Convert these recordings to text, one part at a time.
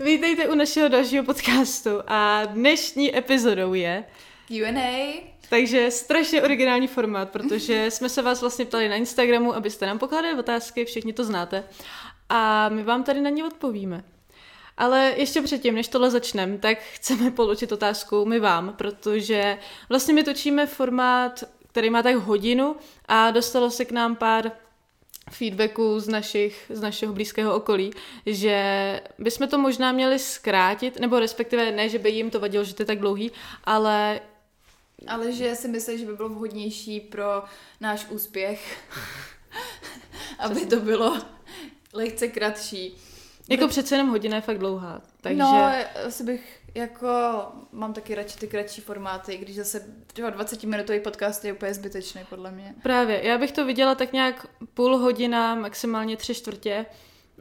Vítejte u našeho dalšího podcastu a dnešní epizodou je Q&A. Takže strašně originální formát, protože jsme se vás vlastně ptali na Instagramu, abyste nám pokládali otázky, všichni to znáte. A my vám tady na ně odpovíme. Ale ještě předtím, než tohle začneme, tak chceme položit otázku my vám, protože vlastně my točíme formát, který má tak hodinu a dostalo se k nám pár feedbacků z, našich, z našeho blízkého okolí, že bychom to možná měli zkrátit, nebo respektive ne, že by jim to vadilo, že to je tak dlouhý, ale Ale že si myslím, že by bylo vhodnější pro náš úspěch, aby to bylo lehce kratší. jako přece jenom hodina je fakt dlouhá. Takže No, asi bych jako, mám taky radši ty kratší formáty, když zase třeba 20 minutový podcast je úplně zbytečný, podle mě. právě, já bych to viděla tak nějak půl hodina, maximálně tři čtvrtě,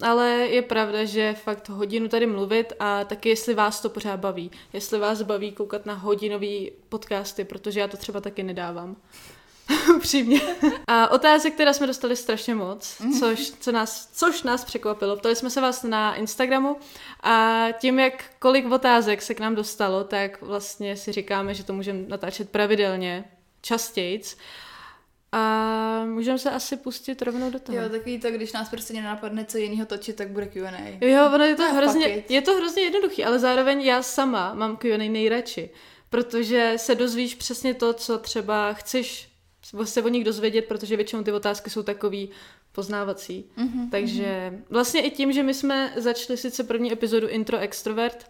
ale je pravda, že fakt hodinu tady mluvit a taky jestli vás to pořád baví. Jestli vás baví koukat na hodinový podcasty, protože já to třeba taky nedávám. Upřímně. A otázek teda jsme dostali strašně moc, což, co nás, což nás překvapilo. Ptali jsme se vás na Instagramu a tím, jak kolik otázek se k nám dostalo, tak vlastně si říkáme, že to můžeme natáčet pravidelně, častějc. A můžeme se asi pustit rovnou do toho. Jo, takový to, když nás prostě nenapadne co jiného točit, tak bude Q&A. Jo, ono je to, fuck hrozně, je to hrozně jednoduchý, ale zároveň já sama mám Q&A nejradši, protože se dozvíš přesně to, co třeba chceš se o nich dozvědět, protože většinou ty otázky jsou takový poznávací. Mhm, Takže vlastně i tím, že my jsme začali sice první epizodu Intro Extrovert,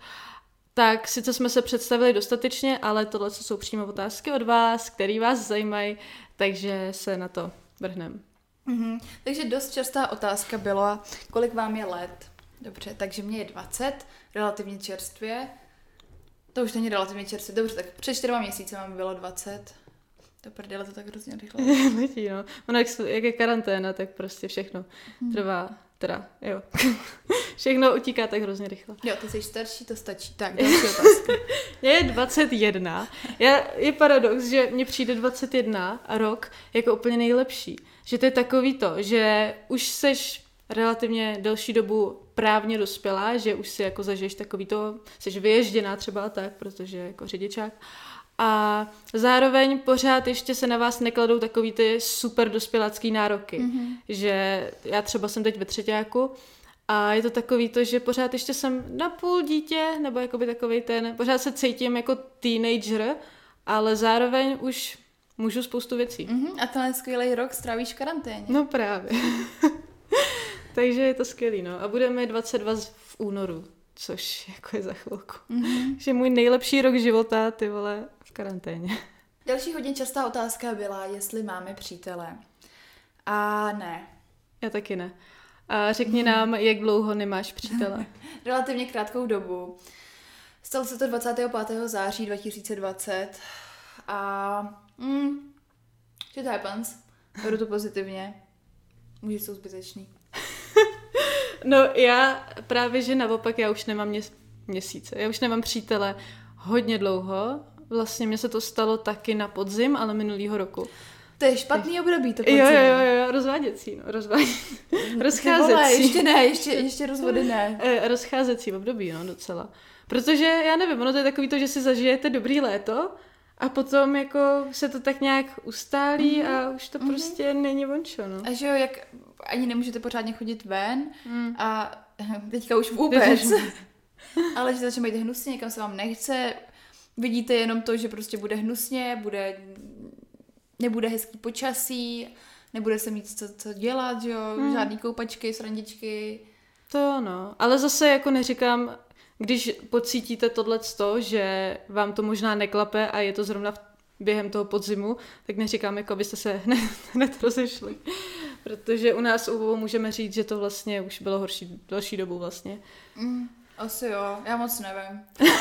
tak sice jsme se představili dostatečně, ale tohle co jsou přímo otázky od vás, které vás zajímají, takže se na to vrhneme. Mhm. Takže dost častá otázka byla, kolik vám je let. Dobře, takže mě je 20, relativně čerstvě. To už není relativně čerstvě, dobře, tak před čtyřma měsíci vám bylo 20. To prdele to tak hrozně rychle. Letí, no. Ono, jak, jak je karanténa, tak prostě všechno Hmm. trvá, teda, jo. všechno utíká tak hrozně rychle. Jo, ty jsi starší, to stačí. Tak, další otázka. Mně je 21. Já, je paradox, že mně přijde 21 a rok jako úplně nejlepší. Že to je takový to, že už seš relativně delší dobu právně dospělá, že už si jako zažiješ takový to, jsi vyježděná třeba tak, protože jako řidičák. A zároveň pořád ještě se na vás nekladou takový ty super dospělácký nároky. Mm-hmm. Že já třeba jsem teď ve třetíku a je to takový to, že pořád ještě jsem napůl dítě, nebo jakoby takový ten, pořád se cítím jako teenager, ale zároveň už můžu spoustu věcí. Mhm, a tenhle skvělý rok strávíš v karanténě. No právě. Takže je to skvělý, no. A budeme 22 v únoru, což jako je za chvilku. Mhm. Že můj nejlepší rok života, ty vole, karanténě. Další hodně častá otázka byla, jestli máme přítele. A ne. Já taky ne. A řekni nám, jak dlouho nemáš přítele. Relativně krátkou dobu. Stalo se to 25. září 2020 a mm, shit happens. Beru to pozitivně. Může jsou zbytečný. No já právě, že naopak, já už nemám měs- měsíce. Já už nemám přítele hodně dlouho. Vlastně mně se to stalo taky na podzim, ale minulýho roku. To je špatný období, to Jo, jo, podzim. jo, jo, rozváděcí, no, rozváděcí. Ty vole, rozcházecí. ještě ne, ještě, ještě rozvody ne. Eh, rozcházecí období, no, docela. Protože, já nevím, ono to je takový to, že si zažijete dobrý léto a potom jako se to tak nějak ustálí a už to prostě není vončo, no. A že jo, jak ani nemůžete pořádně chodit ven Mm. a teďka už vůbec. Ale že začne být hnusně, někam se vám nechce. Vidíte jenom to, že prostě bude hnusně, bude, nebude hezký počasí, nebude se mít co, co dělat, že jo, Hmm. žádný koupačky, srandičky. To no, ale zase jako neříkám, když pocítíte tohle že vám to možná neklape a je to zrovna v, během toho podzimu, tak neříkám, jako abyste se hned, hned rozešli. Protože u nás u můžeme říct, že to vlastně už bylo horší další dobu vlastně. Mm, asi jo, já moc nevím.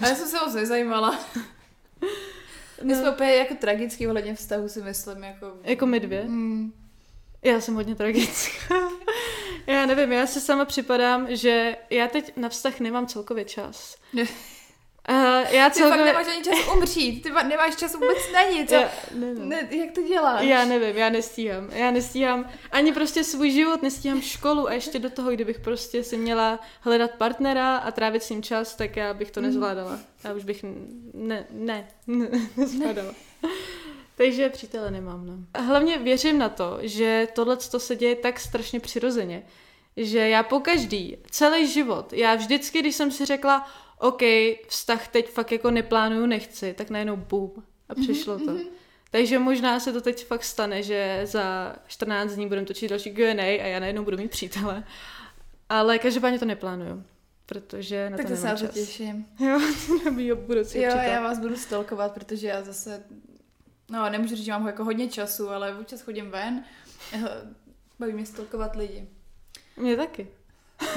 A já jsem se moc nezajímala. My jsme úplně jako tragický ohledně vztahu si myslím, jako... Jako my dvě. Mm, Já jsem hodně tragická. já nevím, já si sama připadám, že já teď na vztah nemám celkově čas. Uh, já Ty fakt nemáš ani čas umřít, ty nemáš čas vůbec na nic. Já, ne, jak to děláš? Já nevím, já nestíhám. Já nestíhám ani prostě svůj život, nestíhám školu a ještě do toho, kdybych prostě si měla hledat partnera a trávit s ním čas, tak já bych to nezvládala. Já už bych ne, ne, ne nezvládala. Takže přítele nemám, no. Hlavně věřím na to, že tohle se děje tak strašně přirozeně, že já po každý, celý život, já vždycky, když jsem si řekla, OK, vztah teď fakt jako neplánuju, nechci, tak najednou bum a přišlo to. Takže možná se to teď fakt stane, že za 14 dní budeme točit další Q&A a já najednou budu mít přítele. Ale každopádně to neplánuju, protože na tak to to se nemám na to čas. těším. Jo, mýho budoucího Jo, přítele. já vás budu stalkovat, protože já zase, no nemůžu říct, že mám jako hodně času, ale občas chodím ven, baví mě stalkovat lidi. Mě taky.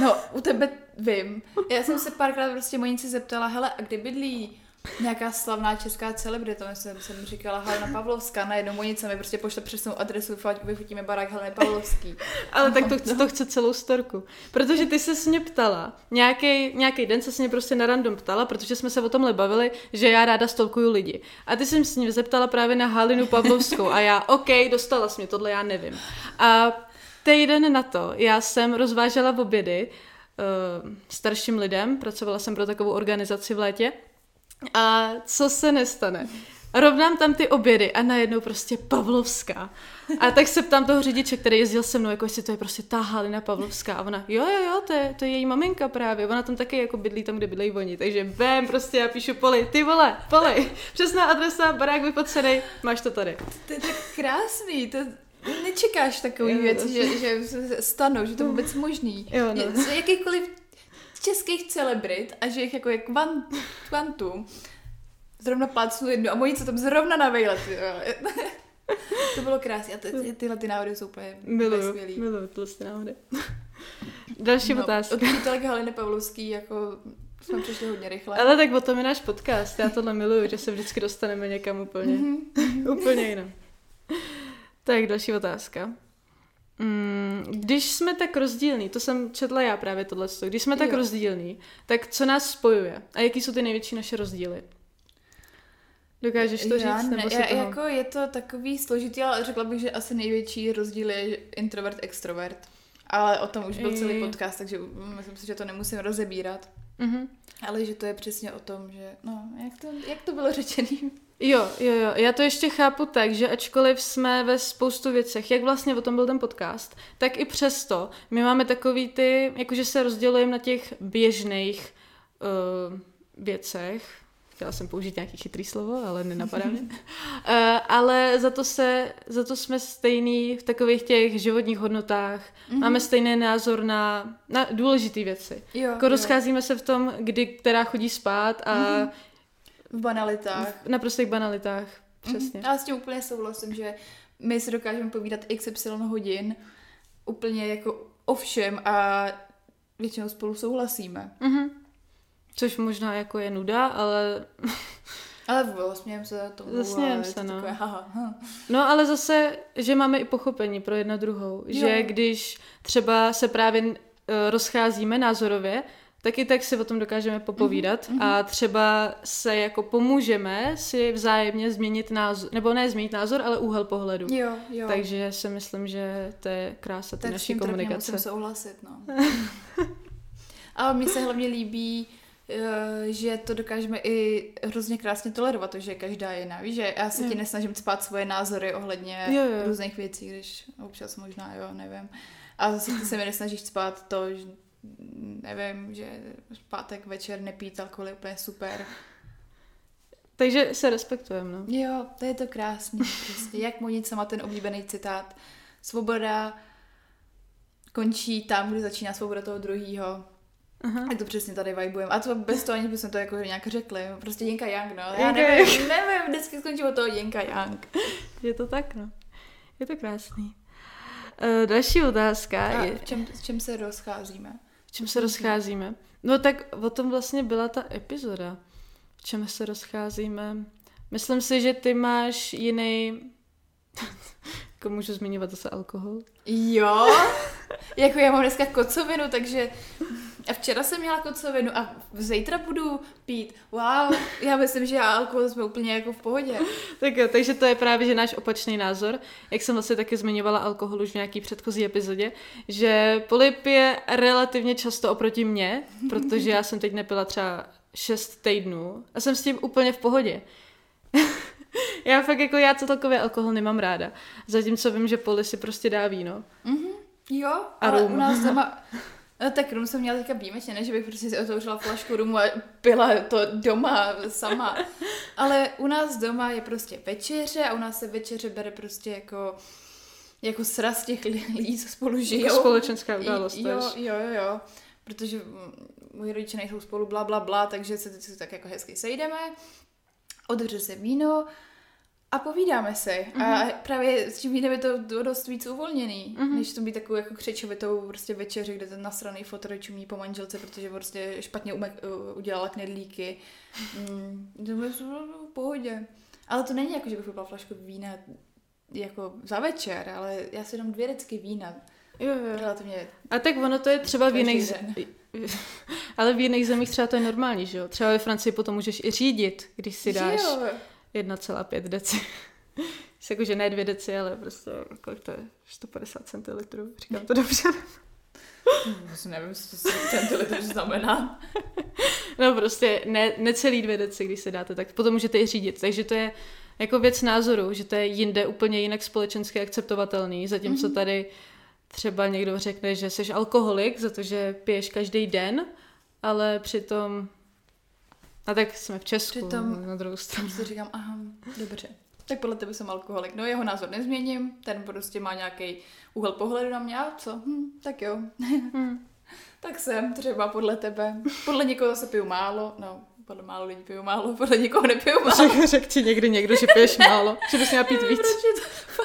No, u tebe vím. Já jsem se párkrát prostě Monici zeptala, hele, a kde bydlí nějaká slavná česká celebrita, myslím, jsem říkala Helena Pavlovská, najednou Monice mi prostě pošle přesnou adresu, vyfotíme barák Heleny Pavlovský. Ale tak to, chce- to chce celou storku. Protože ty se mě ptala, nějaký, nějaký den se mě prostě na random ptala, protože jsme se o tomhle bavili, že já ráda stolkuju lidi. A ty jsem s ní zeptala právě na Halinu Pavlovskou a já, OK, dostala jsi mě, tohle já nevím. A týden na to já jsem rozvážela obědy uh, starším lidem, pracovala jsem pro takovou organizaci v létě a co se nestane? Rovnám tam ty obědy a najednou prostě Pavlovská. A tak se ptám toho řidiče, který jezdil se mnou, jako jestli to je prostě ta Halina Pavlovská. A ona, jo, jo, jo, to je, to je její maminka právě. Ona tam taky jako bydlí tam, kde bydlejí oni. Takže bém, prostě já píšu poli, ty vole, poli. Přesná adresa, barák vypocenej, máš to tady. To je tak krásný, to nečekáš takový Jo, věci, že, že se stanou, že to vůbec možný. Jo, no. Z jakýchkoliv českých celebrit a že jich jako je kvant, kvantum, zrovna plácnu jednu a moji co tam zrovna na vejlet. to bylo krásné a ty, ty, tyhle ty návody jsou úplně Miluju, skvělý. miluju tyhle ty náhody. Další No, otázka. Od přítelky Haliny Pavlovský jako jsme přišli hodně rychle. Ale tak o tom je náš podcast. Já tohle miluju, že se vždycky dostaneme někam úplně, Mhm. úplně jinam. Tak další otázka. Mm, když jsme tak rozdílní, to jsem četla já právě tohle, když jsme tak Jo. rozdílní, tak co nás spojuje? A jaký jsou ty největší naše rozdíly? Dokážeš to Já říct? ne, Nebo já, toho... jako je to takový složitý, ale řekla bych, že asi největší rozdíl je introvert, extrovert. Ale o tom už byl celý podcast, takže myslím si, že to nemusím rozebírat. Mhm. Ale že to je přesně o tom, že no, jak to, jak to bylo řečený? Jo, jo, jo. Já to ještě chápu tak, že ačkoliv jsme ve spoustu věcech, jak vlastně o tom byl ten podcast, tak i přesto my máme takový ty, jakože se rozdělujeme na těch běžných uh, věcech. Chtěla jsem použít nějaký chytrý slovo, ale nenapadá mě. Uh, ale za to, se, za to jsme stejný v takových těch životních hodnotách. Mm-hmm. Máme stejný názor na, na důležité věci. Jo, Jako rozcházíme se v tom, kdy která chodí spát a mm-hmm. V banalitách. v naprostých banalitách. Přesně. Mhm. Já s tím úplně souhlasím, že my si dokážeme povídat XY hodin úplně jako o všem a většinou spolu souhlasíme. Mhm. Což možná jako je nuda, ale Ale smějem se tomu. Zasmějem se, no. Takové, haha, ha. no ale zase, že máme i pochopení pro jedna druhou. Jo. Že když třeba se právě uh, rozcházíme názorově, tak i tak si o tom dokážeme popovídat Mhm, a třeba se jako pomůžeme si vzájemně změnit názor, nebo ne změnit názor, ale úhel pohledu. Jo, jo. Takže si myslím, že to je krása té tak s naší tím trapně komunikace. musím souhlasit, no. Ale mně se hlavně líbí, eh, že to dokážeme i hrozně krásně tolerovat, to, že každá je jiná. Víš, že já se ti nesnažím spát svoje názory ohledně Jo, jo. různých věcí, když občas možná, jo, nevím. A zase ty se mi nesnažíš spát to, že nevím, že v pátek večer nepít alkohol je úplně super. Takže se respektujeme, no. Jo, to je to krásný. Prostě. Jak Monica má ten oblíbený citát. Svoboda končí tam, kde začíná svoboda toho druhého. Aha. Tak to přesně tady vibujeme. A to bez toho, aniž bychom to jako nějak řekli. Prostě Jinka Yang, no. Já nevím, nevím, vždycky skončí od toho Jinka Yang. Je to tak, no. Je to krásný. Uh, další otázka A je, v čem, s čem se rozcházíme? Čem se rozcházíme. No tak o tom vlastně byla ta epizoda. V čem se rozcházíme. Myslím si, že ty máš jiný... jako můžu zmiňovat zase alkohol? Jo, jako já mám dneska kocovinu, takže A včera jsem měla kocovinu a zítra budu pít. Wow, já myslím, že já alkohol jsme úplně jako v pohodě. Tak jo, takže to je právě že náš opačný názor. Jak jsem vlastně taky zmiňovala alkohol už v nějaký předchozí epizodě, že polip je relativně často oproti mně, protože já jsem teď nepila třeba 6 týdnů a jsem s tím úplně v pohodě. já fakt jako já celkově alkohol nemám ráda. Zatímco vím, že Poli si prostě dá víno. Mm-hmm. Jo, A ale rum. u nás doma... No tak rum jsem měla teďka výjimečně, ne, že bych prostě si otevřela flašku rumu a pila to doma sama. Ale u nás doma je prostě večeře a u nás se večeře bere prostě jako jako sraz těch li- lidí, co spolu žijou. Jako společenská událost. Jo, jo, jo, jo. Protože moji rodiče nejsou spolu bla, bla, bla, takže se vždycky tak jako hezky sejdeme, otevře se víno a povídáme si. Mm-hmm. A právě s tím vínem je to do- dost víc uvolněný, mm-hmm. než to být takovou jako křečovitou prostě večeři, kde ten nasraný fotor čumí po manželce, protože prostě špatně ume- u- udělala knedlíky. Mm, v pohodě. Ale to není jako, že bych vypila flašku vína jako za večer, ale já si dám dvě decky vína. Jo, jo. Relativně A tak ono to je třeba v jiných... Ale v jiných zemích třeba to je normální, že jo? Třeba ve Francii potom můžeš i řídit, když si dáš jo. 1,5 deci. Jakože ne dvě deci, ale prostě, kolik to je? 150 centilitrů. Říkám to dobře. Vůbec nevím, co to centilitr znamená. No prostě ne, necelý dvě deci, když se dáte, tak potom můžete i řídit. Takže to je jako věc názoru, že to je jinde úplně jinak společensky akceptovatelný, zatímco Mhm. tady třeba někdo řekne, že jsi alkoholik za to, že piješ každý den, ale přitom a tak jsme v Česku, Přitom- na druhou stranu. Si říkám, aha, dobře. Tak podle tebe jsem alkoholik. No jeho názor nezměním, ten prostě má nějaký úhel pohledu na mě a co? Hm, tak jo. Hm. tak jsem třeba podle tebe. Podle někoho zase piju málo, no, podle málo lidí piju málo, podle někoho nepiju málo. Řek, řek ti někdy někdo, že piješ málo, že bys měla pít víc. proč je to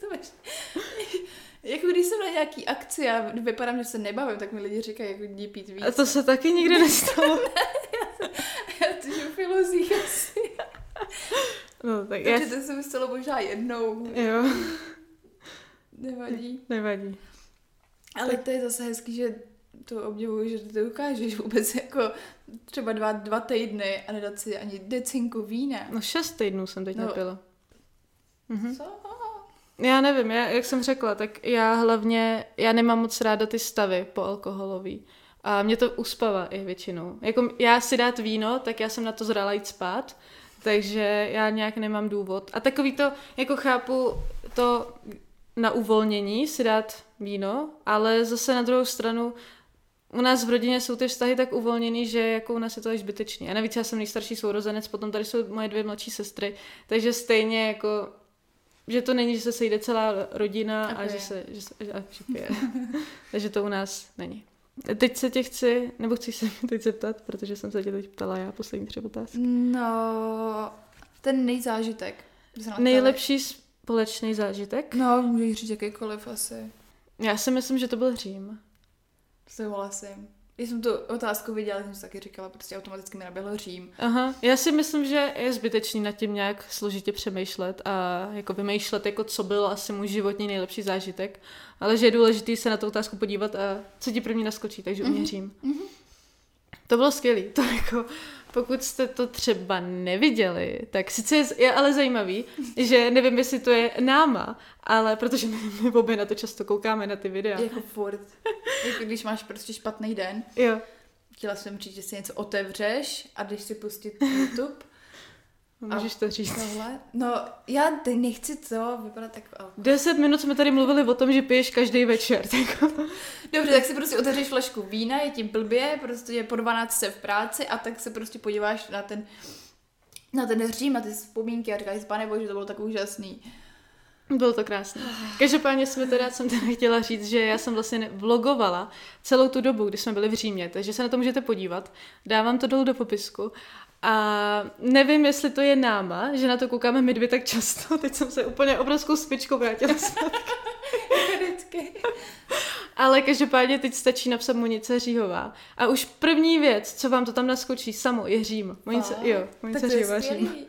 to máš- Jako když jsem na nějaký akci a vypadám, že se nebavím, tak mi lidi říkají, jako jdi pít víc. A to se taky nikdy nestalo. Já to že filozích asi. No, tak já... Takže to se mi stalo možná jednou. Jo, Nevadí. nevadí. Ale to je zase hezký, že to obdivuju, že ty ukážeš vůbec jako třeba dva, dva týdny a nedat si ani decinku vína. No šest týdnů jsem teď No. nepila. Mhm. Co? Já nevím, já, jak jsem řekla, tak já hlavně, já nemám moc ráda ty stavy po alkoholový. A mě to uspává i většinou. Jako já si dát víno, tak já jsem na to zrala jít spát, takže já nějak nemám důvod. A takový to, jako chápu to na uvolnění si dát víno, ale zase na druhou stranu u nás v rodině jsou ty vztahy tak uvolněný, že jako u nás je to až zbytečný. A navíc já jsem nejstarší sourozenec, potom tady jsou moje dvě mladší sestry, takže stejně jako že to není, že se sejde celá rodina A a, že se že, se- a, že pije. Takže to u nás není. Teď se tě chci, nebo chci se teď zeptat, protože jsem se tě teď ptala já poslední tři otázky. No, ten nejzážitek. Nejlepší společný zážitek? No, můžeš říct jakýkoliv asi. Já si myslím, že to byl Řím. Souhlasím. Když jsem tu otázku viděla, jsem si taky říkala, prostě automaticky mi naběhlo Řím. Aha, já si myslím, že je zbytečný nad tím nějak složitě přemýšlet a jako vymýšlet, jako co byl asi můj životní nejlepší zážitek, ale že je důležité se na tu otázku podívat a co ti první naskočí, takže Mhm. uměřím. To bylo skvělé. To jako, pokud jste to třeba neviděli, tak sice je, je ale zajímavý, že nevím, jestli to je náma, ale protože my, my obě na to často koukáme na ty videa. Jako furt. jako když máš prostě špatný den, Jo, chtěla jsem říct, že si něco otevřeš a když si pustit YouTube, můžeš to říct. tohle. No, já teď nechci to vypadat tak... oh. Deset minut jsme tady mluvili o tom, že piješ každý večer. Tak Dobře, tak si prostě otevřeš flašku vína, je ti blbě, prostě je po 12 v práci a tak se prostě podíváš na ten na ten Řím a ty vzpomínky a říkáš, pane bože, to bylo tak úžasný. Bylo to krásné. Každopádně jsme teda, jsem teda chtěla říct, že já jsem vlastně vlogovala celou tu dobu, kdy jsme byli v Římě, takže se na to můžete podívat. Dávám to dolů do popisku. A nevím, jestli to je náma, že na to koukáme my dvě tak často. Teď jsem se úplně obrovskou spičkou vrátila zpátky. Vždycky. Ale každopádně teď stačí napsat Monice Říhová. A už první věc, co vám to tam naskočí samo, je Řím. Monice, Fakt? jo, Monice Říhová Řím.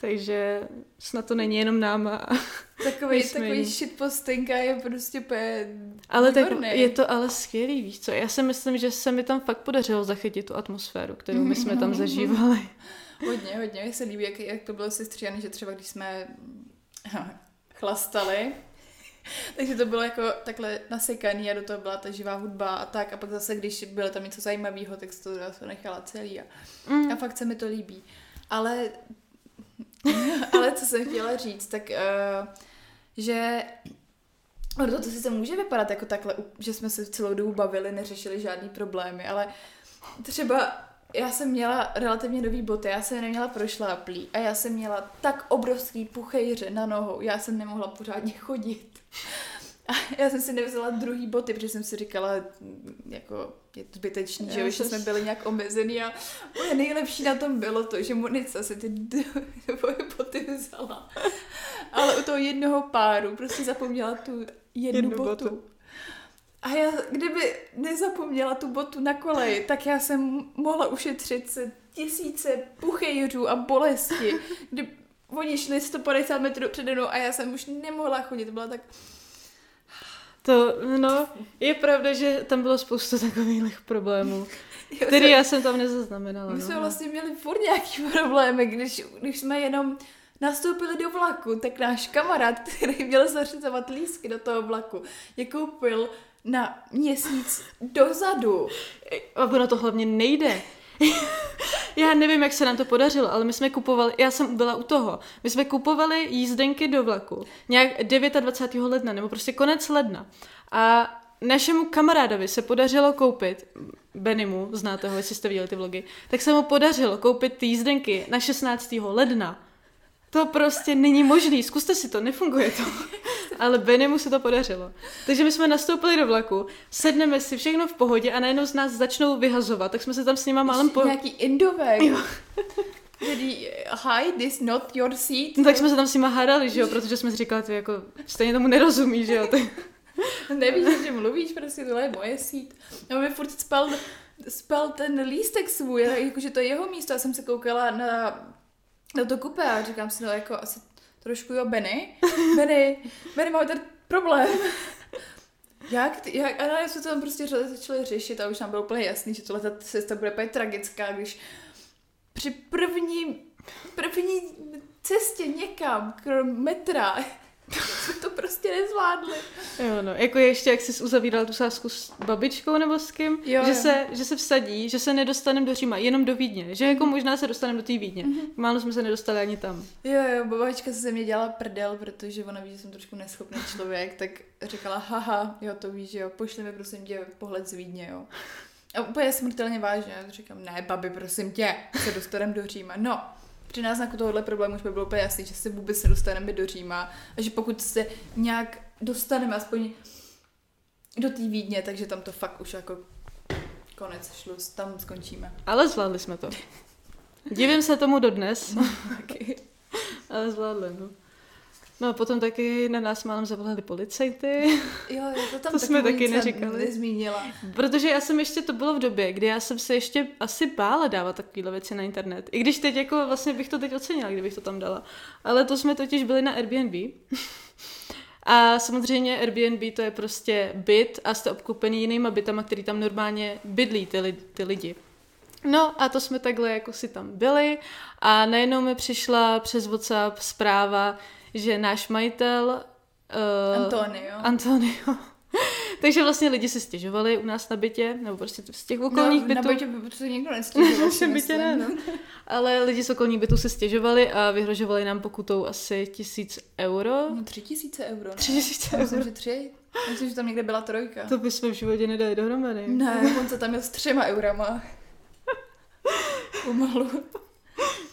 Takže snad to není jenom náma. Takový, My jsme takový jiní. shitpostinka je prostě úplně Ale tak je to ale skvělý, víš co? Já si myslím, že se mi tam fakt podařilo zachytit tu atmosféru, kterou my jsme tam zažívali. Hodně, hodně. Mně se líbí, jak, jak to bylo sestříhané, že třeba když jsme chlastali, takže to bylo jako takhle nasekaný a do toho byla ta živá hudba a tak. A pak zase, když bylo tam něco zajímavého, tak se to zase nechala celý. A, Mm. a fakt se mi to líbí. Ale, ale co jsem chtěla říct, tak uh, že to, to sice může vypadat jako takhle, že jsme se celou dobu bavili, neřešili žádný problémy, ale třeba já jsem měla relativně nový boty, já jsem neměla prošláplý a já jsem měla tak obrovský puchejře na nohou, já jsem nemohla pořádně chodit. A já jsem si nevzala druhý boty, protože jsem si říkala, mm, jako je zbytečný, že, jo, že jsem jsme byli nějak omezený a moje nejlepší na tom bylo to, že Monica si ty dvoje boty vzala. Ale u toho jednoho páru prostě zapomněla tu jednu, Jednu botu. botu. A já, kdyby nezapomněla tu botu na koleji, tak já jsem mohla ušetřit se tisíce puchejřů a bolesti, kdy oni šli 150 metrů přede mnou a já jsem už nemohla chodit. Byla tak... To, no, je pravda, že tam bylo spoustu takových problémů, Já který jsem- já jsem tam nezaznamenala. My jsme no. vlastně měli furt nějaký problémy, když, když jsme jenom nastoupili do vlaku, tak náš kamarád, který měl zařizovat lísky do toho vlaku, je koupil na měsíc dozadu. A ono to hlavně nejde. Já nevím, jak se nám to podařilo, ale my jsme kupovali, já jsem byla u toho, my jsme kupovali jízdenky do vlaku nějak 29. ledna, nebo prostě konec ledna. A našemu kamarádovi se podařilo koupit, Benimu, znáte ho, jestli jste viděli ty vlogy, tak se mu podařilo koupit ty jízdenky na 16. ledna. To prostě není možný, zkuste si to, nefunguje to. Ale Benimu se to podařilo. Takže my jsme nastoupili do vlaku, sedneme si všechno v pohodě a najednou z nás začnou vyhazovat, tak jsme se tam s nima málem po... Nějaký indovek. Který, hi, this not your seat. No, tak jsme se tam s nima hádali, že jo, protože jsme si říkali, ty jako stejně tomu nerozumí, že jo. Ty... Nevíš, že mluvíš, prostě tohle je moje sít. A mi furt spal, spal ten lístek svůj, jakože to je jeho místo. Já jsem se koukala na, na to kupé a říkám si, no jako asi trošku jo, Benny. Benny, Benny, máme tady problém. Jak, ty, jak, a já jsme to tam prostě začali řešit a už nám bylo úplně jasný, že tohle ta cesta bude úplně tragická, když při první, první cestě někam, krom metra, jsme to prostě nezvládli. Jo, no, jako ještě, jak jsi uzavíral tu sásku s babičkou nebo s kým, Jo, že, jo. Se, že se vsadí, že se nedostaneme do Říma, jenom do Vídně, že jako možná se dostaneme do té Vídně. Málo jsme se nedostali ani tam. Jo, jo, babička se ze mě dělala prdel, protože ona ví, že jsem trošku neschopný člověk, tak říkala, haha, jo, to víš, že jo, pošli mi prosím tě pohled z Vídně, jo. A úplně smrtelně vážně, já říkám, ne, babi, prosím tě, se dostaneme do Říma. No, při náznaku tohohle problému už by bylo úplně jasný, že se vůbec nedostaneme do Říma a že pokud se nějak dostaneme aspoň do té Vídně, takže tam to fakt už jako konec, šluz, tam skončíme. Ale zvládli jsme to. Divím se tomu dodnes, Taky. ale zvládli, no. No a potom taky na nás málem zavolali policajty, Jo, jo, to tam To jsme taky neříkali. Nezmínila. protože já jsem ještě, to bylo v době, kdy já jsem se ještě asi bála dávat takovéhle věci na internet. I když teď jako vlastně bych to teď ocenila, kdybych to tam dala. Ale to jsme totiž byli na Airbnb. A samozřejmě Airbnb to je prostě byt a jste obklopený jinýma bytama, který tam normálně bydlí ty, li- ty lidi. No a to jsme takhle jako si tam byli a najednou mi přišla přes WhatsApp zpráva, že náš majitel uh, Antonio. Antonio. Takže vlastně lidi si stěžovali u nás na bytě, nebo prostě z těch okolních no, bytů. Na bytě by to nikdo nestěžoval. Na našem bytě ne, no. Ale lidi z okolních bytů se stěžovali a vyhrožovali nám pokutou asi tisíc euro. No tři tisíce euro. Tři tisíce Já Myslím, euro. že tři. Myslím, že tam někde byla trojka. To bychom v životě nedali dohromady. Ne, on se tam měl s třema eurama. Pomalu.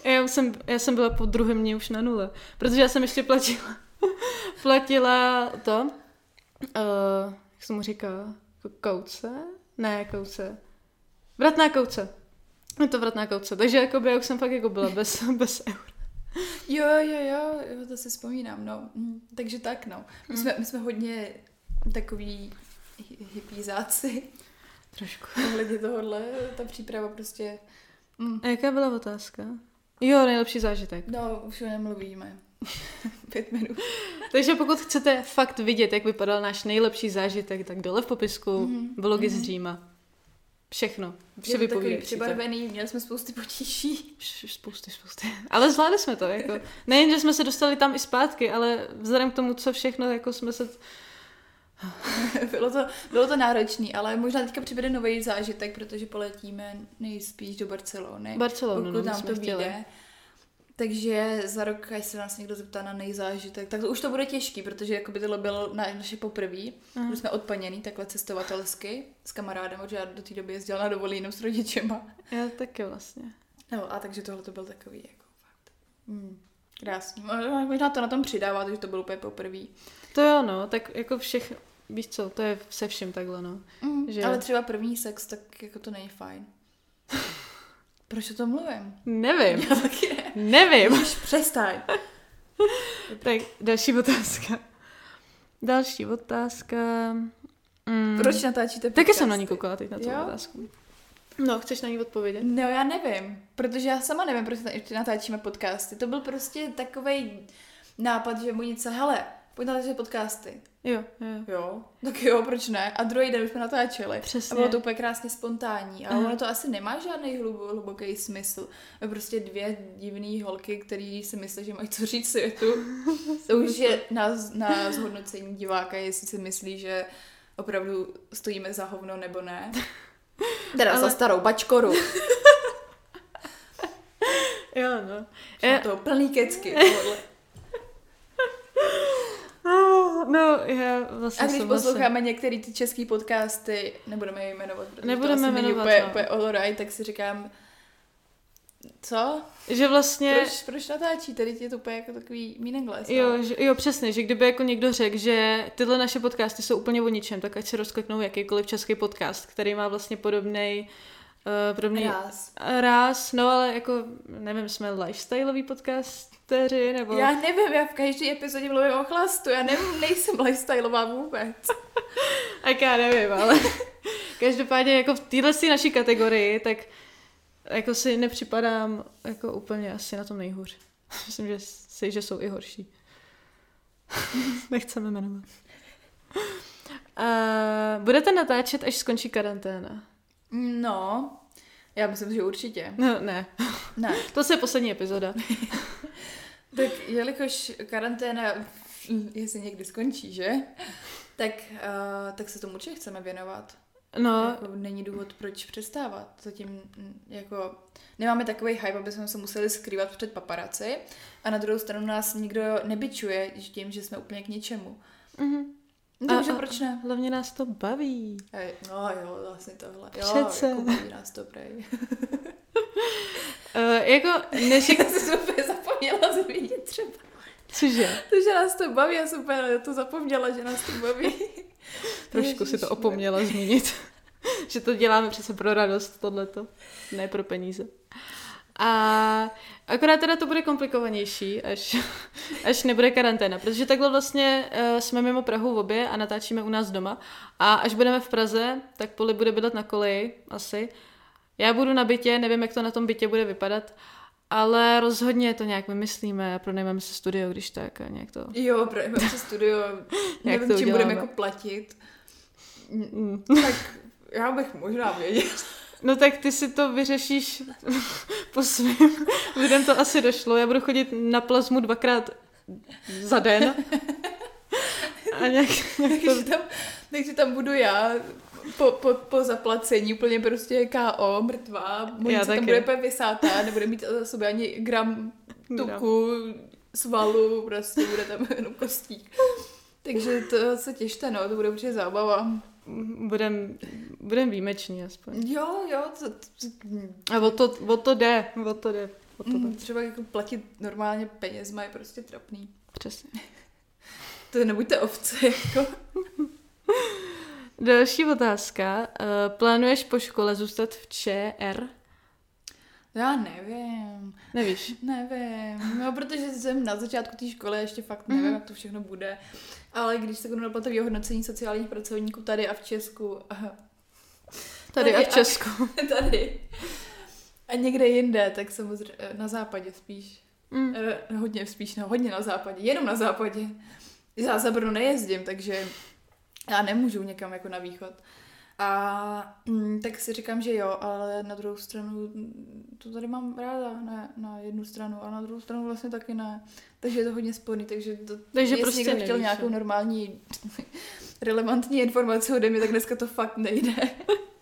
Já jsem, já jsem byla po druhém dní už na nule, protože já jsem ještě platila, platila to, uh, jak se mu říká, Jako kauce? Ne, kauce. Vratná kauce. Je to vratná kauce, takže jakoby, já už jsem fakt jako byla bez, bez eur. Jo, jo, jo, jo, to si vzpomínám, no. Hm, Takže tak, no. My jsme, my jsme hodně takový hi- hippízáci. Trošku. Ohledně tohohle, ta příprava prostě... Hm. A jaká byla otázka? Jo, nejlepší zážitek. No, už o něm mluvíme. Pět minut. Takže pokud chcete fakt vidět, jak vypadal náš nejlepší zážitek, tak dole v popisku mm-hmm. vlogy mm-hmm. z Říma. Všechno. Vše Je to takový přibarvený, měli jsme spousty potíží. Spousty, spousty. Ale zvládli jsme to. Jako. Nejen, že jsme se dostali tam i zpátky, ale vzhledem k tomu, co všechno jako jsme se... bylo, to, bylo to náročný, ale možná teďka přibude nový zážitek, protože poletíme nejspíš do Barcelony. Barcelonu, pokud no, nám to vyjde. Takže za rok, až se nás někdo zeptá na nejzážitek, tak to už to bude těžký, protože jako by tohle bylo na naše poprvé, Aha. že jsme odpaněný takhle cestovatelsky s kamarádem, protože já do té doby jezdila na dovolí jenom s rodičema. Já taky vlastně. No a takže tohle to byl takový jako fakt. Hmm. Krásný. Mo- Možná to na tom přidává, takže to bylo úplně poprvé. To jo, no, tak jako všech, víš co, to je se vším takhle, no. Mm, Že- ale třeba první sex, tak jako to není fajn. Proč o tom mluvím? Nevím, Já taky ne. nevím. Už přestaň. Tak další otázka. Další otázka. Mm. Proč natáčíte Taky podcasty? jsem na ní koukala teď na tu Jo? otázku. No, chceš na ní odpovědět? No já nevím, protože já sama nevím, proč na- natáčíme podcasty. To byl prostě takový nápad, že mu něco, hele, pojď natáčet podcasty. Jo, jo. Jo, tak jo, proč ne? A druhý den už jsme natáčeli. Přesně. A bylo to úplně krásně spontánní. Ale Aha. ono to asi nemá žádný hlub, hluboký smysl. Prostě dvě divné holky, které si myslí, že mají co říct světu. To už je na, na zhodnocení diváka, jestli si myslí, že opravdu stojíme za hovno nebo ne. Teda Ale- za starou bačkoru. Jo, no. Je Je, to plný kecky. oh, no, já vlastně A když souhlasím. posloucháme některé ty české podcasty, nebudeme je jmenovat, protože Nebudeme to jmenovat, úplně, no. úplně all right, tak si říkám, co? Že vlastně... Proč, proč natáčí? Tady je to úplně jako takový meaningless. Jo, ale- že, jo, přesně, že kdyby jako někdo řekl, že tyhle naše podcasty jsou úplně o ničem, tak ať se rozkliknou jakýkoliv český podcast, který má vlastně podobný uh, podobný Ráz. ráz, no ale jako, nevím, jsme lifestyleový podcasteři, nebo... Já nevím, já v každé epizodě mluvím o chlastu, já nevím, nejsem lifestyleová vůbec. Tak já nevím, ale každopádně jako v téhle si naší kategorii, tak jako si nepřipadám jako úplně asi na tom nejhůř. Myslím, že si, že jsou i horší. Nechceme jmenovat. A budete natáčet, až skončí karanténa? No, já myslím, že určitě. No, ne. Ne. To je poslední epizoda. Tak jelikož karanténa, jestli někdy skončí, že? Tak, uh, tak se tomu určitě chceme věnovat. No, Jako není důvod, proč přestávat. Zatím mm, jako nemáme takový hype, aby jsme se museli skrývat před paparaci a na druhou stranu nás nikdo nebičuje tím, že jsme úplně k ničemu. mhm. No, takže proč ne? hlavně nás to baví. Ej, No jo, vlastně tohle. Jo, Přece. Jako baví nás to prej. Uh, jako, neřík... Já jsem úplně zapomněla zmínit třeba. Cože? To, že nás to baví, já jsem úplně to zapomněla, že nás to baví. Trošku si to opomněla zmínit. že to děláme přece pro radost, tohleto. Ne pro peníze. A akorát teda to bude komplikovanější, až, až nebude karanténa, protože takhle vlastně uh, jsme mimo Prahu v obě a natáčíme u nás doma. A až budeme v Praze, tak Poli bude bydlet na koleji, asi. Já budu na bytě, nevím, jak to na tom bytě bude vypadat, ale rozhodně to nějak vymyslíme a pronajmeme si studio, když tak a nějak to... Jo, projevím se studio, nevím, to čím budeme jako platit. Mm. Tak já bych možná věděla. No tak ty si to vyřešíš po svým. Lidem to asi došlo. Já budu chodit na plazmu dvakrát za den. A nějak, nějak to... Takže tam, takže tam budu já po, po, po zaplacení úplně prostě KO, mrtvá. Taky. tam bude úplně vysátá, nebude mít za sobě ani gram tuku, svalu, prostě bude tam jenom kostík. Takže to se těšte, no, to bude určitě zábava. Budem, budem výjimeční aspoň. Jo, jo, to, to, A o to, o to jde. O to jde. O to mm, jde. třeba jako platit normálně penězma je prostě trapný. Přesně. To nebuďte ovce, jako. Další otázka. Uh, plánuješ po škole zůstat v ČR? Já nevím. Nevíš. Nevím, no protože jsem na začátku té školy, ještě fakt nevím, Mhm. jak to všechno bude. Ale když se budu na platový hodnocení sociálních pracovníků tady a v Česku, aha, Tady a Tady v a- Česku. tady, A někde jinde, tak samozřejmě eh, na západě spíš. Mm. Eh, hodně spíš, no hodně na západě, jenom na západě. Já za Brno nejezdím, takže já nemůžu někam jako na východ. A mm, tak si říkám, že jo, ale na druhou stranu mm, to tady mám ráda, ne, na jednu stranu, a na druhou stranu vlastně taky ne. Takže je to hodně sporný, takže, to, Takže jestli prostě někdo chtěl nevíš, nějakou jo. normální, relevantní informaci ode mě, tak dneska to fakt nejde.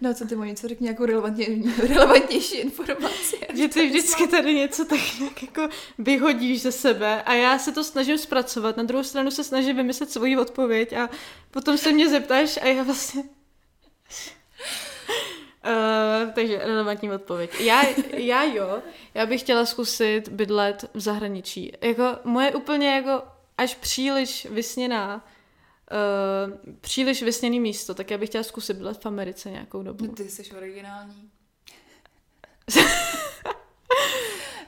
No co ty moji, co řekni nějakou relevantně, relevantnější informaci. Že ty vždycky tady něco tak nějak jako vyhodíš ze sebe a já se to snažím zpracovat, na druhou stranu se snažím vymyslet svoji odpověď a potom se mě zeptáš a já vlastně... Uh, takže relevantní odpověď. Já, já jo, já bych chtěla zkusit bydlet v zahraničí. Jako moje úplně jako až příliš vysněná, uh, příliš vysněný místo, tak já bych chtěla zkusit bydlet v Americe nějakou dobu. No ty jsi originální.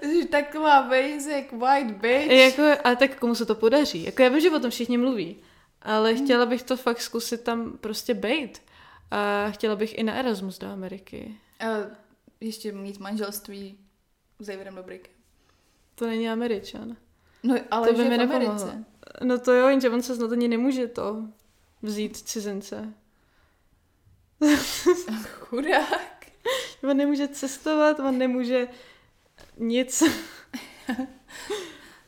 Jsi taková basic white bitch. Jako, ale tak komu se to podaří? Jako já vím, že o tom všichni mluví, ale chtěla bych to fakt zkusit tam prostě bejt. A chtěla bych i na Erasmus do Ameriky. A ještě mít manželství s Davidem Dobrykem. To není Američan. No ale To by mi nepomohlo. No to jo, jenže on se snad ani nemůže to vzít cizince. Chudák. On nemůže cestovat, on nemůže nic.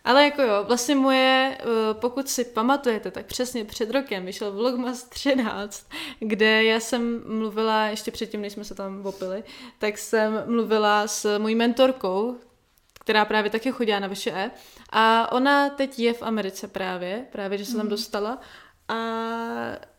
Ale jako jo, vlastně moje, eh, pokud si pamatujete, tak přesně před rokem vyšel Vlogmas 13, kde já jsem mluvila, ještě předtím, než jsme se tam opili, tak jsem mluvila s mojí mentorkou, která právě taky chodila na VŠE a ona teď je v Americe právě, právě, že se tam dostala a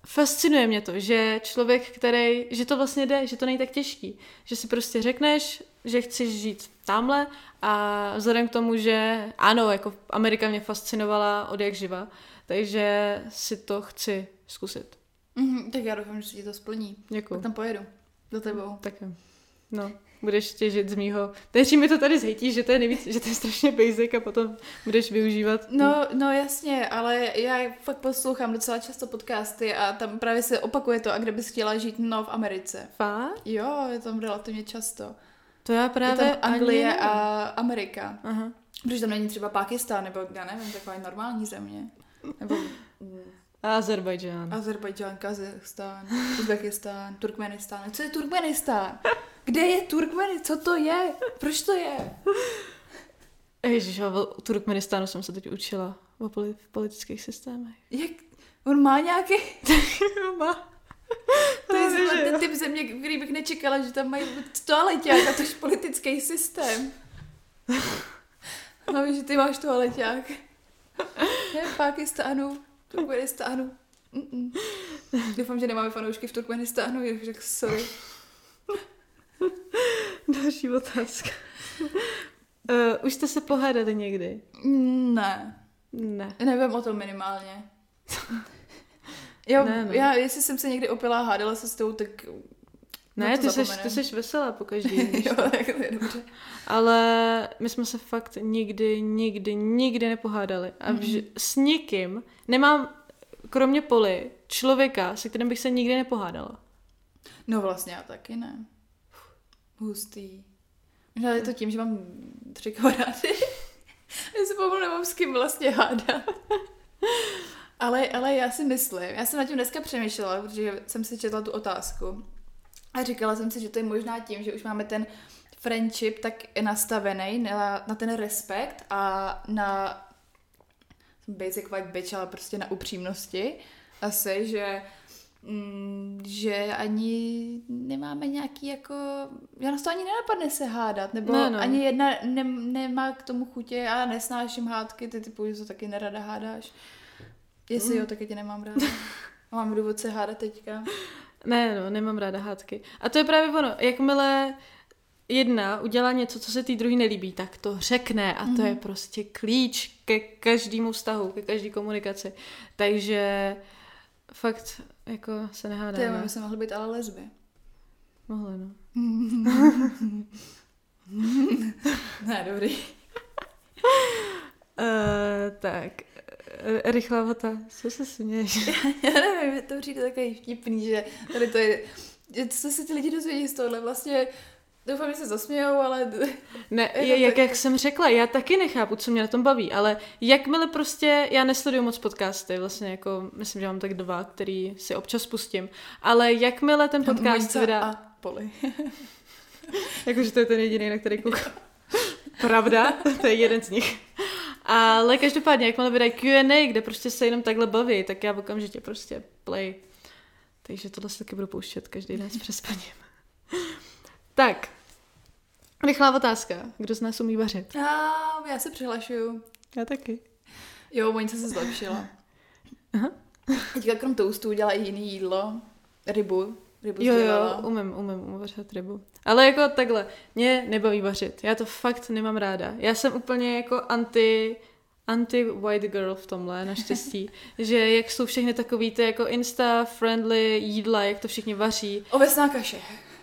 fascinuje mě to, že člověk, který, že to vlastně jde, že to není tak těžký, že si prostě řekneš, že chceš žít tamhle a vzhledem k tomu, že ano, jako Amerika mě fascinovala od jak živa, takže si to chci zkusit. Mhm, tak já doufám, že se ti to splní. Děkuji. Tak tam pojedu. Za tebou. Tak jo. No, budeš těžit z mýho. Teď mi to tady zhejtíš, že to je nejvíc, že to je strašně basic a potom budeš využívat. No, no jasně, ale já fakt poslouchám docela často podcasty a tam právě se opakuje to, a kde bys chtěla žít no v Americe. Fakt? Jo, je tam relativně často. To já právě je tam Anglie ani a Amerika. Aha. Protože tam není třeba Pakistán, nebo já nevím, taková normální země. Nebo Azerbajdžán. Azerbajdžán, Kazachstán, Uzbekistán, Turkmenistán. Co je Turkmenistán? Kde je Turkmenistán? Co to je? Proč to je? Ježiš, o Turkmenistánu jsem se teď učila o poli- v politických systémech. Jak? On má nějaký... Má. To je zrovna ten typ země, který bych nečekala, že tam mají toaleťák a tož politický systém. No víš, že ty máš toaleťák. Ne, v Pakistánu, Turkmenistánu. Mm-mm. Doufám, že nemáme fanoušky v Turkmenistánu, jinak tak sorry. Další otázka. Uh, už jste se pohádali někdy? Ne, Ne. nevím o tom minimálně. Jo, Ne, no. já, jestli jsem se někdy opila a hádala se s tou, tak Ne, ty jsi, zapomenem. ty jsi veselá po každý. jo, tak to je dobře. Ale my jsme se fakt nikdy, nikdy, nikdy nepohádali. A vž- Mhm. s nikým nemám, kromě Poli, člověka, se kterým bych se nikdy nepohádala. No vlastně já taky ne. Hustý. Možná je to tím, že mám tři kamarády. já si pomalu nemám s kým vlastně hádat. ale, ale já si myslím, já jsem na tím dneska přemýšlela, protože jsem si četla tu otázku. A říkala jsem si, že to je možná tím, že už máme ten friendship tak nastavený na, na ten respekt a na basic white bitch, ale prostě na upřímnosti. Asi, že mm, že ani nemáme nějaký jako, já nás to ani nenapadne se hádat, nebo Ne, no. ani jedna ne, nemá k tomu chutě, já nesnáším hádky, ty typu, že to taky nerada hádáš. Jestli Mm. jo, tak já tě nemám ráda. A mám důvod se hádat teďka. Ne, no, nemám ráda hádky. A to je právě ono, jakmile jedna udělá něco, co se té druhý nelíbí, tak to řekne a to je prostě klíč ke každému vztahu, ke každé komunikaci. Takže fakt jako se To je, nehádáme. my jsme mohli být ale lesby. Mohli, no. ne, dobrý. Uh, tak, rychlá vata, co se směješ? Já nevím, to přijde takový vtipný, že tady to je, co se ty lidi dozvědí z tohle vlastně Doufám, že se zasmějou, ale... Ne, Je jak, jak jsem řekla, já taky nechápu, co mě na tom baví, ale jakmile prostě, já nesleduju moc podcasty, vlastně jako, myslím, že mám tak dva, který si občas pustím, ale jakmile ten podcast vydá, a Poli. jakože to je ten jediný, na který koukám. Pravda, to je jeden z nich. Ale každopádně, jakmile vydají Q&A, kde prostě se jenom takhle baví, tak já okamžitě prostě play. Takže tohle se taky budu pouštět každý den s přespaním. tak, rychlá otázka. Kdo z nás umí vařit? A já se přihlašuju. Já taky. Jo, Moňce se zlepšila. Aha. Teďka krom toastu udělala i jiný jídlo. Rybu. Rybu Jo, jo, umím, umím, umím vařit rybu. Ale jako takhle, mě nebaví vařit. Já to fakt nemám ráda. Já jsem úplně jako anti anti-white girl v tomhle, naštěstí. že jak jsou všechny takový ty jako insta-friendly jídla, jak to všichni vaří. Ovesná kaše.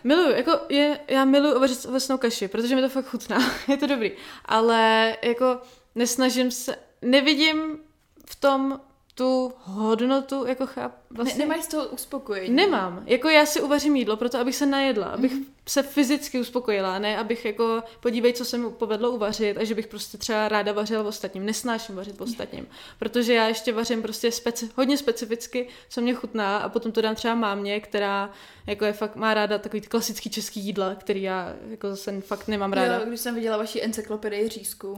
Miluju, jako je, já miluju vařit ovesnou kaši, protože mi to fakt chutná. je to dobrý. Ale jako nesnažím se, nevidím v tom tu hodnotu, jako cháp... Vlastně... Ne, nemáš z toho uspokojení. Nemám. Jako já si uvařím jídlo proto, abych se najedla, abych mm-hmm. se fyzicky uspokojila, ne abych jako, podívej, co se mi povedlo uvařit a že bych prostě třeba ráda vařila v ostatním. Nesnáším vařit v ostatním, protože já ještě vařím prostě speci- hodně specificky, co mě chutná a potom to dám třeba mámě, která jako je fakt, má ráda takový klasický český jídla, který já jako zase fakt nemám ráda. Jo, když jsem viděla vaši encyklopedii řízku,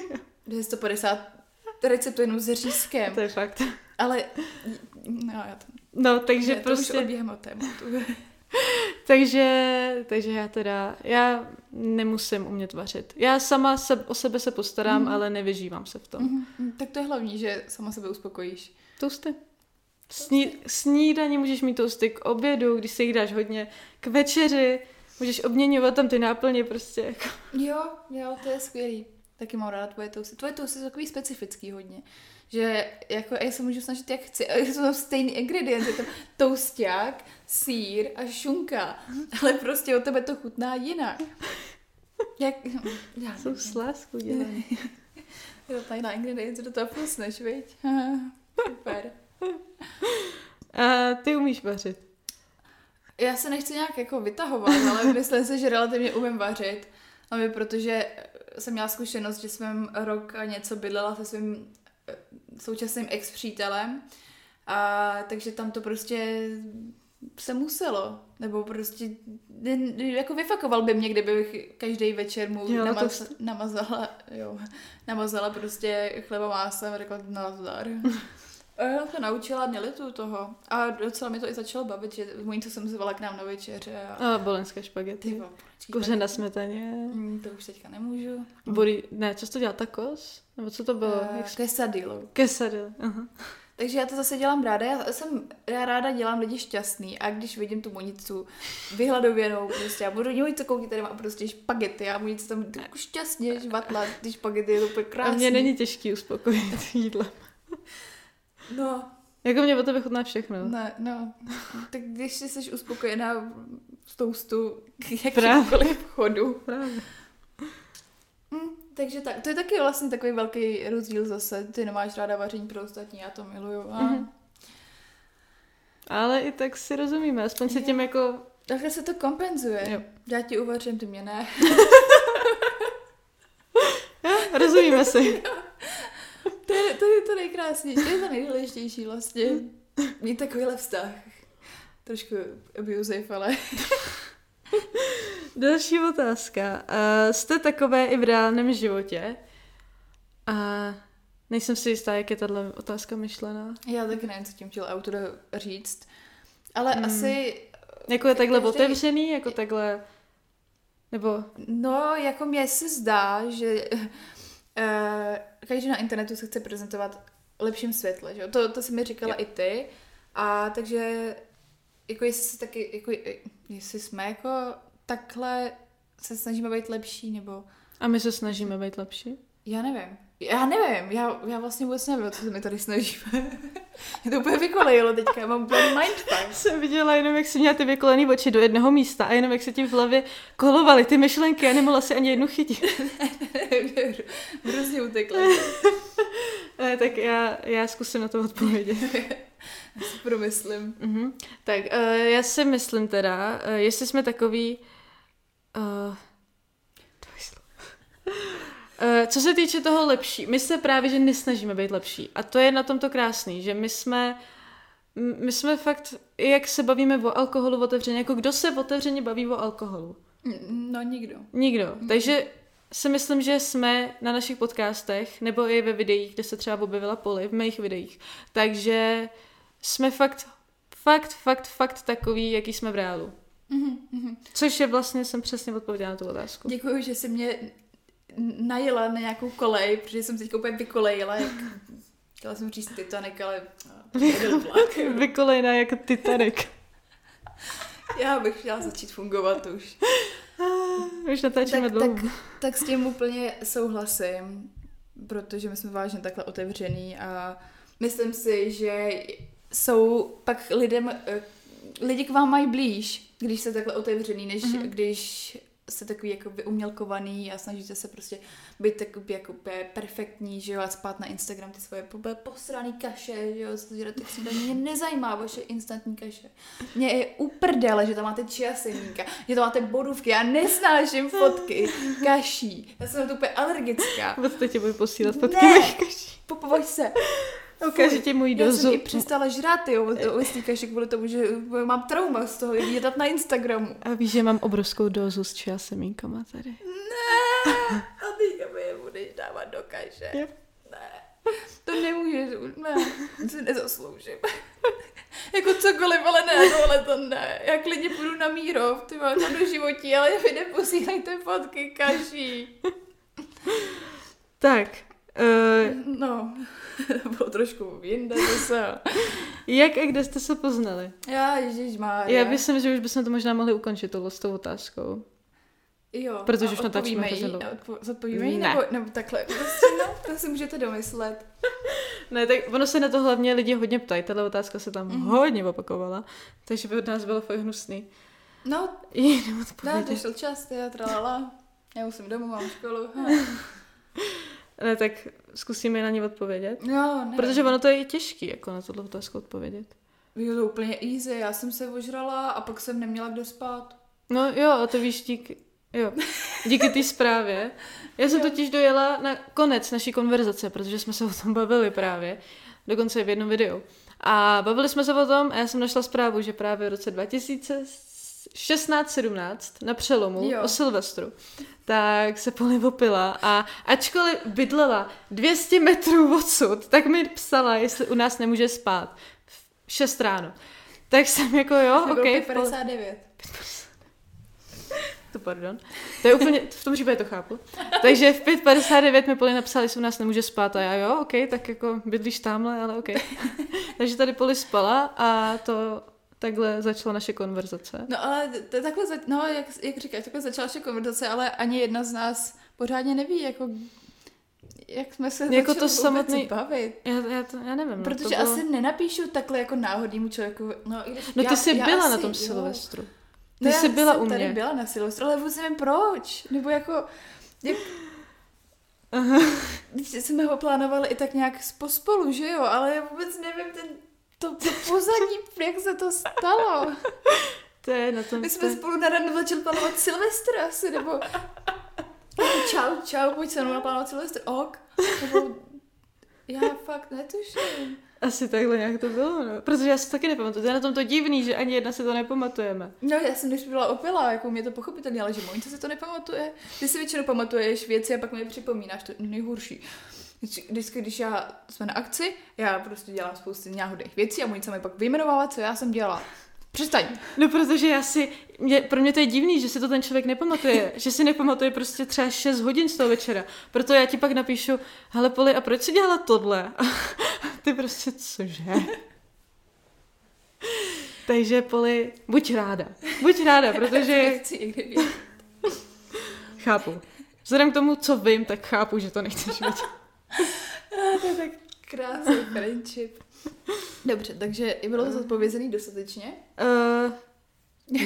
250 receptu jenom s řízkem. To je fakt. Ale, no, já to, no takže ne, prostě... To už prostě- od tématu. takže, takže já teda, já nemusím umět vařit. Já sama se, o sebe se postarám, mm. ale nevyžívám se v tom. Mm-hmm. Tak to je hlavní, že sama sebe uspokojíš. Toasty. Sní, snídaní můžeš mít toasty k obědu, když si jich dáš hodně, k večeři, můžeš obměňovat tam ty náplně prostě. Jako. Jo, jo, to je skvělý. Taky mám ráda tvoje toasty. Tvoje toasty jsou takový specifický hodně. Že jako já se můžu snažit jak chci. A jsou tam stejný ingredienty. Je tam tousták, sír a šunka. Ale prostě od tebe to chutná jinak. Jak... Já Jsou nevím. s láskou dělaný. Je to tajná ingredience, do toho plusneš, viď? Super. A ty umíš vařit. Já se nechci nějak jako vytahovat, ale myslím si, že relativně umím vařit. Hlavně protože jsem měla zkušenost, že jsem rok a něco bydlela se svým eh, současným ex-přítelem. A takže tam to prostě se muselo. Nebo prostě jako vyfakoval by mě, kdybych každý večer mu Dělala namaz, toast. namazala, jo, namazala prostě chleba másem a řekla nazdar. A já se naučila, nelitu toho. A docela mi to i začalo bavit, že můj co jsem zvala k nám na večeře. A A bolenské ty špagety. Kuře na smetaně. Mm, to už teďka nemůžu. Body, ne, co to dělal? Tacos? Nebo co to bylo? Uh, Jak quesadillo. Quesadilla. Aha. Takže já to zase dělám ráda. Já, jsem, já ráda dělám lidi šťastný a když vidím tu monicu vyhladověnou, prostě já budu něj co koukit, tady má prostě špagety a monice tam tak šťastně žvatla, ty špagety je to úplně A krásný. mě není těžký uspokojit jídlem. No, Jako mě o tebe chutná všechno. ne, no. Tak když jsi uspokojená z toustu k jakýmkoliv chodu. Právě. Hm, takže tak, to je taky vlastně takový velký rozdíl zase. Ty nemáš ráda vaření pro ostatní, já to miluju. A... Mhm. Ale i tak si rozumíme, aspoň se tím jako... Takhle se to kompenzuje. Jo. Já ti uvařím, ty mě ne. Rozumíme si. To je, to je to nejkrásnější, to je to nejdůležitější vlastně. Mít takovýhle vztah. Trošku abusive, ale... Další otázka. Uh, jste takové i v reálném životě? A nejsem si jistá, jak je tahle otázka myšlená. Já taky nevím, co tím chtěl autor říct. Ale Hmm. asi... Jako je takhle Každý- otevřený, jako takhle... Nebo... No, jako mně se zdá, že uh, každý na internetu se chce prezentovat v lepším světle, že? To, to si mi říkala Jo. i ty. A takže jako jestli se taky, jako, jestli jsme jako takhle se snažíme být lepší, nebo A my se snažíme být lepší? já nevím. Já nevím, já, já vlastně vůbec nevím, co se mi tady snažíme. Je to úplně vykolejilo teďka, já mám úplně mindfuck. Jsem viděla jenom, jak jsi měla ty vykolený oči do jednoho místa a jenom jak se ti v hlavě kolovaly ty myšlenky a nemohla si ani jednu chytit. Hrozně utekla. Eh, tak já, já zkusím na to odpovědět. Já si promyslím. Mhm. Tak uh, já si myslím teda, uh, jestli jsme takový uh, co se týče toho lepší, my se právě, že nesnažíme být lepší. A to je na tomto krásný, že my jsme my jsme fakt, jak se bavíme o alkoholu otevřeně, jako kdo se otevřeně baví o alkoholu? No nikdo. Nikdo. Takže si myslím, že jsme na našich podcastech, nebo i ve videích, kde se třeba objevila Poli, v mých videích. Takže jsme fakt, fakt, fakt, fakt takový, jaký jsme v reálu. Mm-hmm. Což je vlastně, jsem přesně odpověděla na tu otázku. Děkuji, že jsi mě najela na nějakou kolej, protože jsem teď úplně vykolejila, jak chtěla jsem říct Titanic, ale Vykolejná jako Titanic. Já bych chtěla začít fungovat už. Už natáčíme tak, dlouho. Tak, tak s tím úplně souhlasím, protože my jsme vážně takhle otevřený a myslím si, že jsou pak lidem, eh, lidi k vám mají blíž, když jste takhle otevřený, než mm-hmm. když jste takový jako umělkovaný a snažíte se prostě být takový jako perfektní, že jo, a spát na Instagram ty svoje posraný kaše, že jo, tak si mě nezajímá vaše instantní kaše. Mě je uprdele, že tam máte čia semínka, že tam máte bodůvky, já nesnáším fotky kaší, já jsem na to úplně alergická. Vůbec teď budu posílat fotky ne, kaší. Popovaž se. Ukáži ti můj dozu. Já jsem i přestala žrát, jo, od kašek kvůli tomu, že mám trauma z toho, jedat na Instagramu. A víš, že mám obrovskou dozu s čia semínkama tady. Ne, a ty mi je budeš dávat do kaše. Je. Ne, to nemůžeš, ne, to si nezasloužím. jako cokoliv, ale ne, tohle to ne. Já klidně půjdu na Mírov, ty mám tam do životí, ale vy neposílejte fotky kaší. tak. Uh... No. bylo trošku jinde zase. Jak a kde jste se poznali? Já, Ježíš má. Já myslím, že už bychom to možná mohli ukončit tohle s tou otázkou. Jo, Protože už natáčíme jí, odpo- zodpovíme jí, nebo, nebo takhle, prostě, no, to si můžete domyslet. ne, tak ono se na to hlavně lidi hodně ptají, tahle otázka se tam mm-hmm. hodně opakovala, takže by od nás bylo fakt hnusný. No, jí ne, to šel čas, já tralala, já musím domů, mám školu. Ne, tak zkusíme na ní odpovědět. No, ne. Protože ono to je těžký, jako na tohle otázku odpovědět. Je to úplně easy, já jsem se ožrala a pak jsem neměla kde spát. No jo, a to víš díky, jo, díky té zprávě. Já jsem jo. totiž dojela na konec naší konverzace, protože jsme se o tom bavili právě, dokonce v jednom videu. A bavili jsme se o tom a já jsem našla zprávu, že právě v roce 2000 16-17 na přelomu jo. o Silvestru, tak se Poli opila a ačkoliv bydlela 200 metrů odsud, tak mi psala, jestli u nás nemůže spát v 6 ráno. Tak jsem jako jo, ok. 59. To pardon. To je úplně, v tom případě to chápu. Takže v 5.59 mi Poli napsali, jestli u nás nemůže spát a já jo, ok, tak jako bydlíš tamhle, ale ok. Takže tady Poli spala a to takhle začala naše konverzace. No ale to, takhle, za, no jak, jak říkáš, takhle začala naše konverzace, ale ani jedna z nás pořádně neví, jako jak jsme se jako to samotný... bavit. Já, já, to, já nevím. No, Protože no, bylo... asi nenapíšu takhle jako náhodnému člověku. No, když, no ty já, jsi já byla asi, na tom jo. Silvestru. Ty no, jsi byla u mě. tady byla na Silvestru, ale vůbec nevím proč. Nebo jako... Jak... Aha. Když jsme ho plánovali i tak nějak pospolu, že jo? Ale já vůbec nevím ten to, to pozadí, jak se to stalo. To je na tom... My jsme to... spolu na ranu začali plánovat Silvestr asi, nebo... Čau, čau, pojď se mnou naplánovat Silvestr, ok. Nebo... Já fakt netuším. Asi takhle nějak to bylo, no. Protože já si taky nepamatuju. To je na tom to divný, že ani jedna si to nepamatujeme. No, já jsem když byla opila, jako mě to pochopitelně, ale že Moňka si to nepamatuje. Ty si většinou pamatuješ věci a pak mi je připomínáš, to nejhorší. Vždycky, když já jsme na akci, já prostě dělám spoustu náhodných věcí a Monica mi pak vyjmenovává, co já jsem dělala. Přestaň. No protože já si, mě, pro mě to je divný, že si to ten člověk nepamatuje, že si nepamatuje prostě třeba 6 hodin z toho večera. Proto já ti pak napíšu, hele Poli, a proč jsi dělala tohle? Ty prostě, cože? Takže Poli, buď ráda. Buď ráda, protože... Chápu. Vzhledem k tomu, co vím, tak chápu, že to nechceš vědět. to je tak krásný friendship. Dobře, takže bylo to zodpovězený dostatečně? Uh,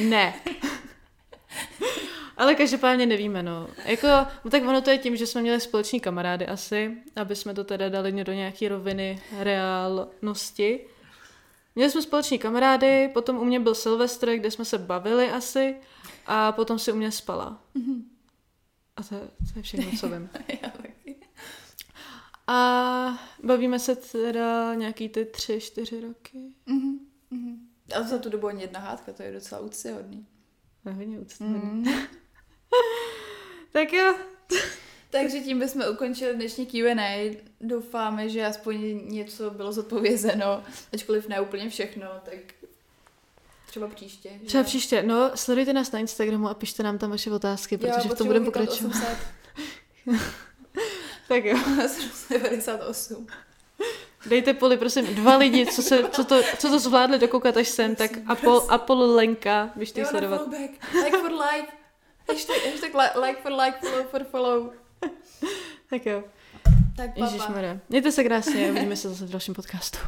ne. Ale každopádně nevíme, no. Jako, no tak ono to je tím, že jsme měli společní kamarády asi, aby jsme to teda dali do nějaké roviny reálnosti. Měli jsme společní kamarády, potom u mě byl Silvestr, kde jsme se bavili asi a potom si u mě spala. Mhm. A to, to je všechno, co vím. Já taky. A bavíme se teda nějaký ty tři, čtyři roky. Mhm, mhm. A za tu dobu ani jedna hádka, to je docela úctyhodný. Je hodně úctyhodný. Mm. Tak jo, Takže tím bychom ukončili dnešní Q&A. Doufáme, že aspoň něco bylo zodpovězeno, ačkoliv ne úplně všechno, tak třeba příště. že? třeba příště. No, sledujte nás na Instagramu a pište nám tam vaše otázky, Jo, protože v tom budeme pokračovat. 800. Tak jo. 98. Dejte poli, prosím, dva lidi, co, se, co, to, co to zvládli dokoukat až sem, tak Apple, Apple Lenka, běžte sledovat. followback. Like for like. Hashtag, hashtag li- like for like, follow for follow. Tak jo. Tak papa. Ježišmarja. Mějte se krásně, uvidíme se zase v dalším podcastu.